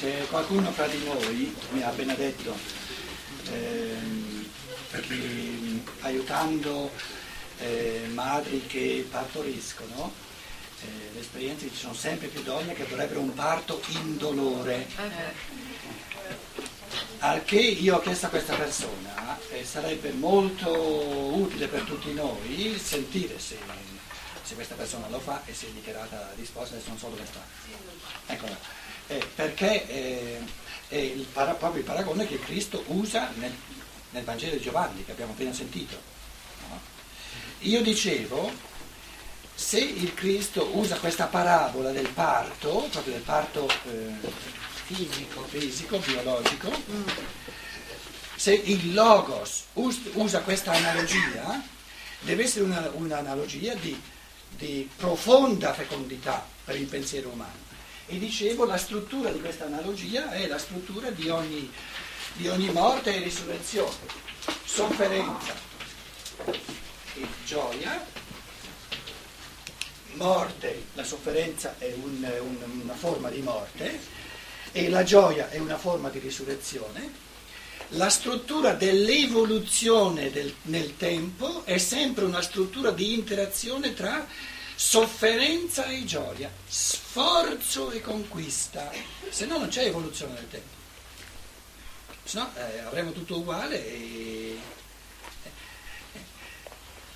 c'è qualcuno fra di noi, mi ha appena detto, ehm, che, aiutando eh, madri che partoriscono, eh, l'esperienza ci sono sempre più donne che vorrebbero un parto indolore. Al che io ho chiesto a questa persona, eh, sarebbe molto utile per tutti noi sentire se, se, questa persona lo fa e se è dichiarata disposta, adesso non so dove sta. Eccola. Eh, perché eh, è il, proprio il paragone che Cristo usa nel, nel Vangelo di Giovanni, che abbiamo appena sentito. No? Io dicevo, se il Cristo usa questa parabola del parto, proprio del parto eh, fisico, fisico, biologico, mm. se il Logos usa questa analogia, deve essere una, un'analogia di, di profonda fecondità per il pensiero umano. E dicevo, la struttura di questa analogia è la struttura di ogni, di ogni morte e risurrezione, sofferenza e gioia, morte, la sofferenza è un, un, una forma di morte e la gioia è una forma di risurrezione, la struttura dell'evoluzione del, nel tempo è sempre una struttura di interazione tra sofferenza e gioia, sforzo e conquista, se no non c'è evoluzione nel tempo, se no eh, avremo tutto uguale e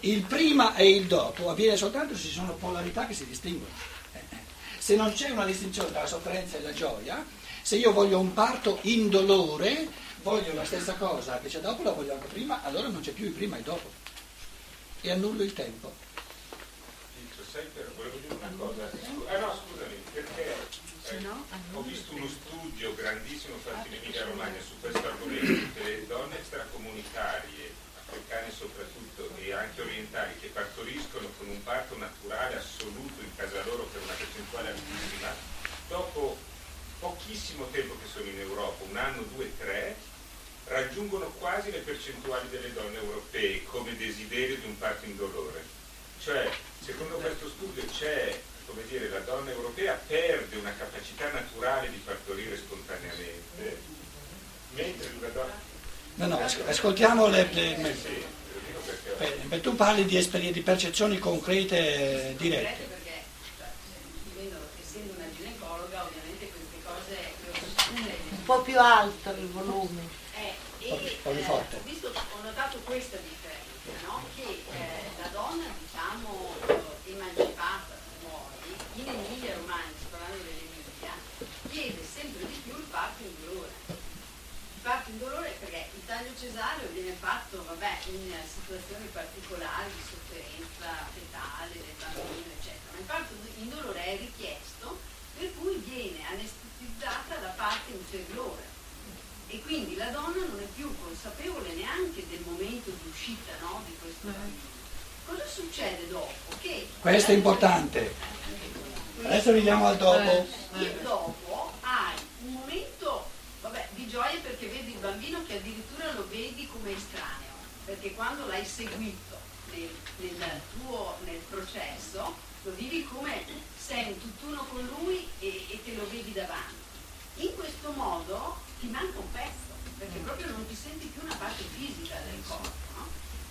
il prima e il dopo avviene soltanto se ci sono polarità che si distinguono. Eh, eh. Se non c'è una distinzione tra la sofferenza e la gioia, se io voglio un parto indolore, voglio la stessa cosa che c'è dopo, la voglio anche prima, allora non c'è più il prima e il dopo. E annullo il tempo. Sai, volevo dire una cosa. Ah no, scusami, perché eh, ho visto uno studio grandissimo fatto in Emilia Romagna su questo argomento, che le donne extracomunitarie africane soprattutto e anche orientali che partoriscono con un parto naturale assoluto in casa loro per una percentuale altissima, dopo pochissimo tempo che sono in Europa, un anno, due, tre, raggiungono quasi le percentuali delle donne europee come desiderio di un parto indolore. Cioè, secondo questo studio c'è, come dire, la donna europea perde una capacità naturale di partorire spontaneamente, mentre la donna No, no, ascoltiamo le... le beh, tu parli di, esperienze, di percezioni concrete eh, dirette. Un po' più alto il volume. Eh, e, eh, visto, ho notato questa differenza, no? che eh, la donna diciamo emancipata muori, in Emilia Romagna, parlando dell'Emilia, chiede sempre di più il parto in dolore. Il parto in dolore taglio cesareo viene fatto vabbè, in situazioni particolari di sofferenza fetale del bambino, eccetera, ma il parto indolore è richiesto per cui viene anestetizzata la parte inferiore e quindi la donna non è più consapevole neanche del momento di uscita no, di questo bambino. Cosa succede dopo? Che Questo è importante. Adesso vediamo al dopo. Dopo hai un momento vabbè, di gioia perché vedi il bambino che addirittura lo vedi come estraneo, perché quando l'hai seguito nel, nel tuo nel processo lo vivi come sei un tutt'uno con lui e, e te lo vedi davanti. In questo modo ti manca un pezzo, perché proprio non ti senti più una parte fisica del corpo. No?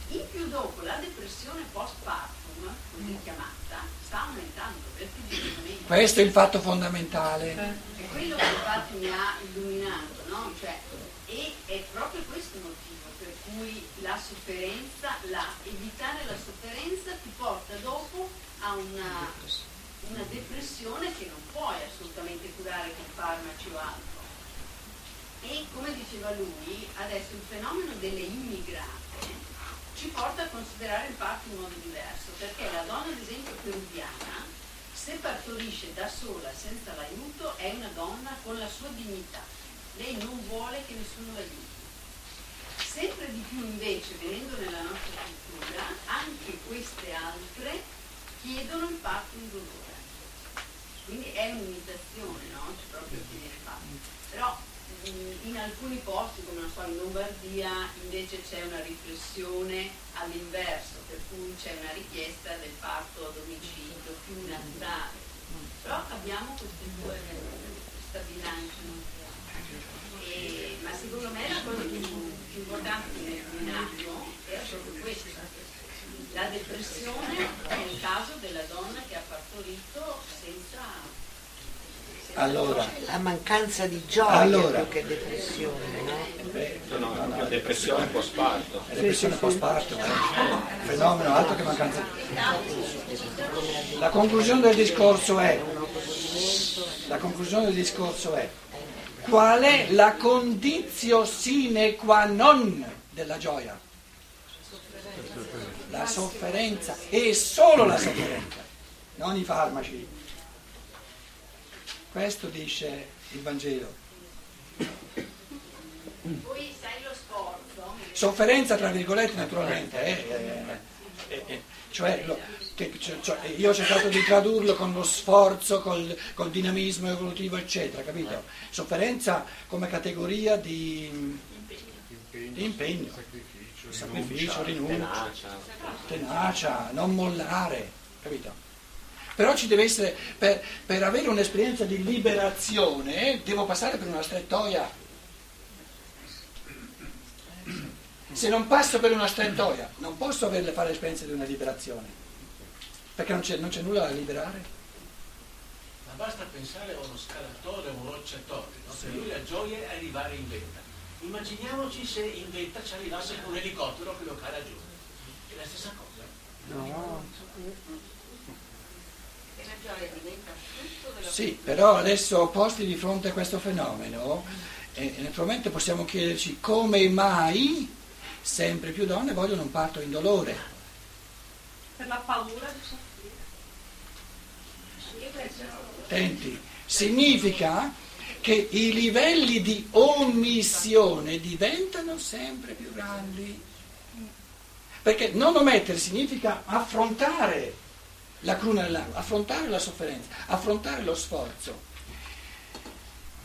In più dopo la depressione postpartum, così chiamata, sta aumentando vertiginosamente. Questo è il fatto fondamentale. È quello che infatti mi ha illuminato, no? Cioè, e è proprio questo il motivo cui la sofferenza, la, evitare la sofferenza ti porta dopo a una, una depressione che non puoi assolutamente curare con farmaci o altro. E come diceva lui, adesso il fenomeno delle immigrate ci porta a considerare il parto in modo diverso, perché la donna, ad esempio, peruviana, se partorisce da sola, senza l'aiuto, è una donna con la sua dignità. Lei non vuole che nessuno l'aiuti. Invece, venendo nella nostra cultura, anche queste altre chiedono il parto in dolore. Quindi è un'imitazione, no? C'è proprio che viene fatto. Però in alcuni posti, come non so, in Lombardia, invece c'è una riflessione all'inverso, per cui c'è una richiesta del parto a domicilio più naturale. Però abbiamo queste due stabilità bilanciano. E, ma secondo me importante nel neonato era proprio questa, la depressione nel caso della donna che ha partorito senza allora, la mancanza di gioia allora, più che depressione, no? Beh, no, no, no, depressione post parto. Depressione post parto, fenomeno altro che mancanza La conclusione del discorso è la conclusione del discorso è qual è la condizio sine qua non della gioia? La sofferenza e solo la sofferenza, non i farmaci. Questo dice il Vangelo. Sofferenza tra virgolette naturalmente, eh, eh, eh, cioè, lo, che, cioè, io ho cercato di tradurlo con lo sforzo, col, col dinamismo evolutivo eccetera, capito? Sofferenza come categoria di, di impegno, sacrificio, rinuncia, tenacia, non mollare, capito? Però ci deve essere, per, per avere un'esperienza di liberazione, devo passare per una strettoia. Se non passo per una strettoia, non posso averle fare l'esperienza di una liberazione, perché non c'è, non c'è nulla da liberare. Ma basta pensare a uno scalatore o un rocciatore, no? per lui la gioia è arrivare in vetta. Immaginiamoci se in vetta ci arrivasse un elicottero che lo cala giù. È la stessa cosa. No. Sì, però adesso posti di fronte a questo fenomeno, eh, naturalmente possiamo chiederci come mai sempre più donne vogliono un parto in dolore. Per la paura di soffrire. Attenti, significa che i livelli di omissione diventano sempre più grandi. Perché non omettere significa affrontare la cruna dell'anima, affrontare la sofferenza, affrontare lo sforzo.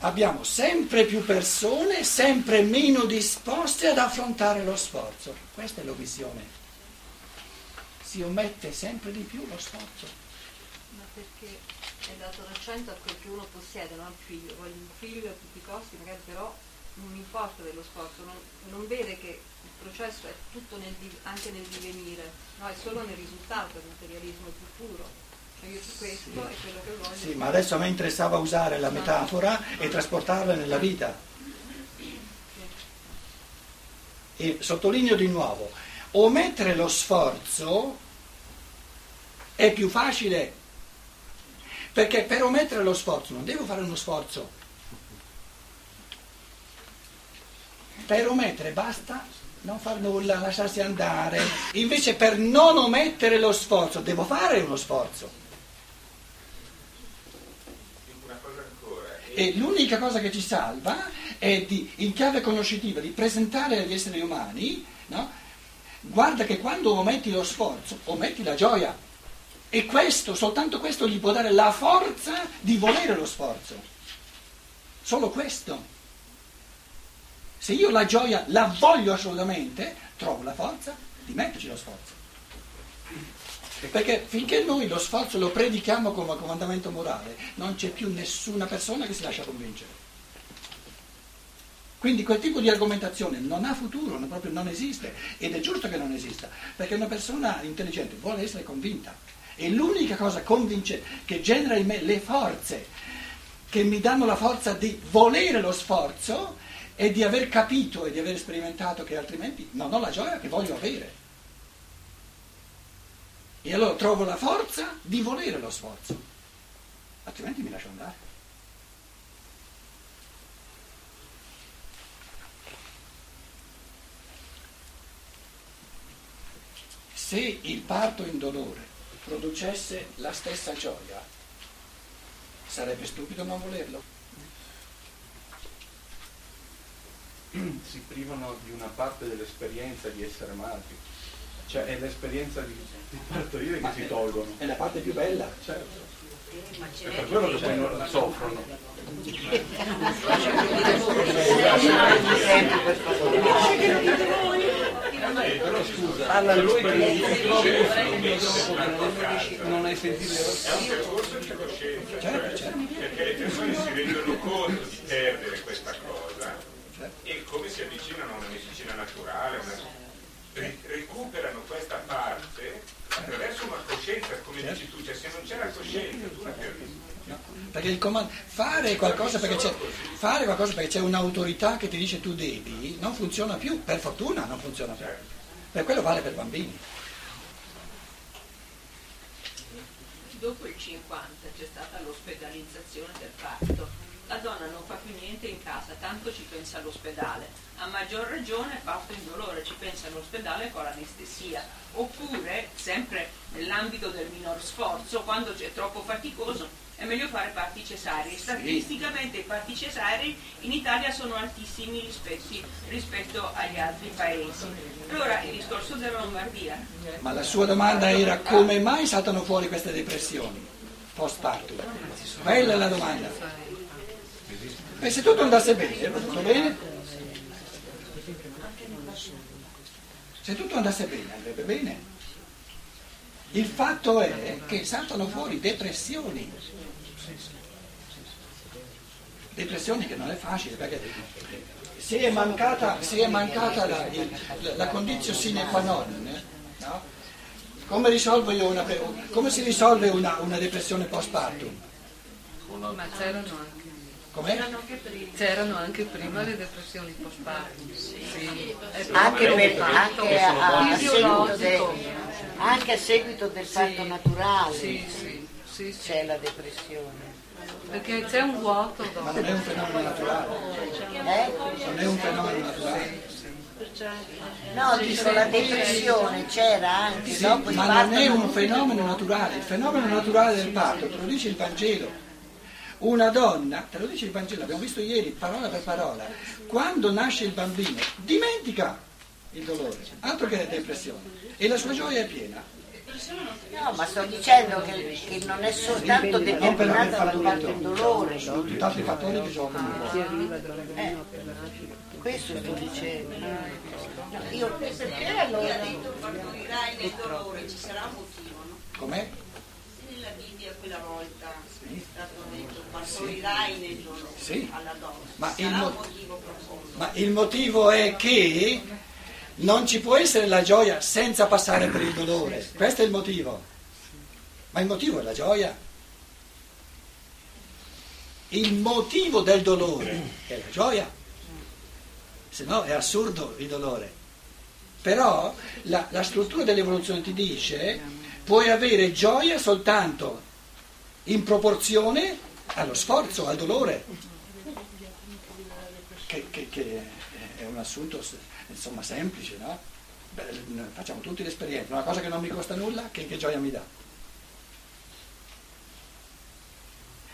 Abbiamo sempre più persone, sempre meno disposte ad affrontare lo sforzo. Questa è l'omissione. Si omette sempre di più lo sforzo. Ma perché è dato l'accento a quel che uno possiede, no? Il figlio, voglio un figlio a tutti i costi, magari però non importa dello sforzo, non, non vede che il processo è tutto nel, anche nel divenire, no? è solo nel risultato, il materialismo più puro. Cioè io su questo sì. è quello che voglio. Sì, ma adesso a me interessava usare la metafora e trasportarla nella vita. E sottolineo di nuovo, omettere lo sforzo è più facile, perché per omettere lo sforzo non devo fare uno sforzo. Per omettere basta non far nulla, lasciarsi andare. Invece per non omettere lo sforzo, devo fare uno sforzo. E l'unica cosa che ci salva è di, in chiave conoscitiva, di presentare agli esseri umani? Guarda che quando ometti lo sforzo, ometti la gioia. E questo, soltanto questo gli può dare la forza di volere lo sforzo. Solo questo. Se io la gioia la voglio assolutamente, trovo la forza di metterci lo sforzo. Perché finché noi lo sforzo lo predichiamo come comandamento morale, non c'è più nessuna persona che si lascia convincere. Quindi quel tipo di argomentazione non ha futuro, non, proprio non esiste ed è giusto che non esista, perché una persona intelligente vuole essere convinta e l'unica cosa convincente che genera in me le forze, che mi danno la forza di volere lo sforzo, e di aver capito e di aver sperimentato che altrimenti non ho la gioia che voglio avere. E allora trovo la forza di volere lo sforzo, altrimenti mi lascio andare. Se il parto in dolore producesse la stessa gioia, sarebbe stupido non volerlo. si privano di una parte dell'esperienza di essere amati. Cioè è l'esperienza di, di partorire che Ma si tolgono. È la parte più bella. Certo. È per quello che poi non soffrono. però scusa. Alla luce Per del lui del non hai sentito È un percorso di coscienza, Certo, cioè, certo. perché le persone si rendono conto di perdere questa cosa Certo. e come si avvicinano a una medicina naturale, una- recuperano questa parte attraverso una coscienza, come dici tu, cioè se non c'è la coscienza tu la perdi. No, perché il comando, fare qualcosa perché c'è, fare qualcosa perché c'è un'autorità che ti dice tu devi, non funziona più, per fortuna non funziona più. Per quello vale per bambini. Dopo il 50 c'è stata l'ospedalizzazione del parto. La donna non fa più niente in casa, tanto ci pensa all'ospedale. A maggior ragione parto in dolore, ci pensa all'ospedale con l'anestesia. Oppure, sempre nell'ambito del minor sforzo, quando c'è troppo faticoso, è meglio fare parti cesarei. Statisticamente i parti cesarei in Italia sono altissimi rispetti- rispetto agli altri paesi. Allora il discorso della Lombardia Ma la sua domanda era come mai saltano fuori queste depressioni post-partum? Quella è la domanda. E se tutto andasse bene, tutto bene? Se tutto andasse bene, andrebbe bene. Il fatto è che saltano fuori depressioni. Depressioni che non è facile perché se è mancata, se è mancata la, la, la condizione sine qua non, no? come, una, come si risolve una, una depressione post-partum? Ma c'erano anche, c'erano anche prima le depressioni postpartum. Sì. È Anche, proprio per- anche a, seguito anche a seguito del fatto naturale Sì, sì, sì, sì. c'è la depressione. Perché c'è un vuoto Ma dopo. non è un fenomeno naturale, Eh? non è un fenomeno naturale. No, dico la depressione c'era anche Sì, dopo il ma non è un fenomeno naturale, il fenomeno naturale del parto, te lo dice il Vangelo. Una donna, te lo dice il Vangelo, abbiamo visto ieri, parola per parola, quando nasce il bambino dimentica il dolore, altro che depressione, e la sua gioia è piena. No, ma sto dicendo che, che non è soltanto fatto dal tutto, del dolore. sono tutti altri fattori che giocano un po'. Eh, questo sto dicendo. No, io perché allora partorirai nel dolore, ci sarà un motivo, no? Com'è? Quella volta è stato detto partorirai nel dolore Sì. alla donna, Ma il mo-. Ma il motivo è che non ci può essere la gioia senza passare per il dolore. Questo è il motivo. Ma il motivo è la gioia. Il motivo del dolore è la gioia. Se no è assurdo il dolore. Però la, la struttura dell'evoluzione ti dice puoi avere gioia soltanto in proporzione allo sforzo, al dolore che, che- che è un assunto insomma semplice, no? Beh, facciamo tutti l'esperienza, una cosa che non mi costa nulla, che, che gioia mi dà?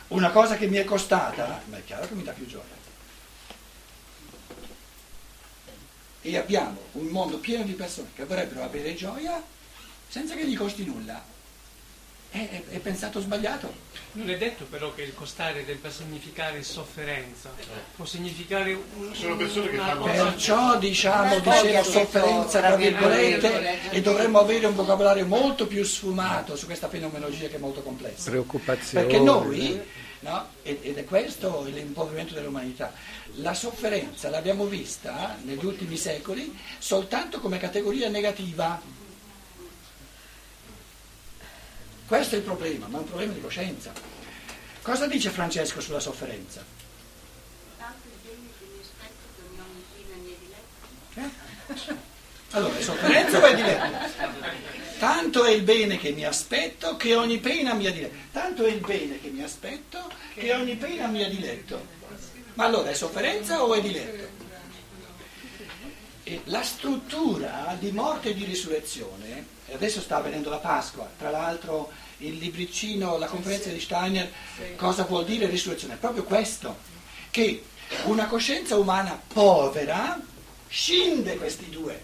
Una cosa che mi è costata, ma è chiaro che mi dà più gioia. E abbiamo un mondo pieno di persone che vorrebbero avere gioia senza che gli costi nulla. È, è- è pensato sbagliato. Non è detto però che il costare debba significare sofferenza, può significare un, Sono persone che fanno- Perciò diciamo, Una voglia dicevo che sofferenza tra virgolette e dovremmo avere un vocabolario molto più sfumato su questa fenomenologia che è molto complessa. Preoccupazione. Perché noi, no, ed ed è questo l'impoverimento dell'umanità, la sofferenza l'abbiamo vista negli ultimi secoli soltanto come categoria negativa. Questo è il problema, ma è un problema di coscienza. Cosa dice Francesco sulla sofferenza? Tanto il bene che mi aspetto per una mattina mia diletta. Eh? Allora, è sofferenza o è diletto? Tanto è il bene che mi aspetto che ogni pena mia diletto. Tanto è il bene che mi aspetto che ogni pena mia diletto. Ma allora è sofferenza o è diletto? E la struttura di morte e di risurrezione, e adesso sta avvenendo la Pasqua, tra l'altro il libricino, la conferenza di Steiner, cosa vuol dire risurrezione? È proprio questo, che una coscienza umana povera scinde questi due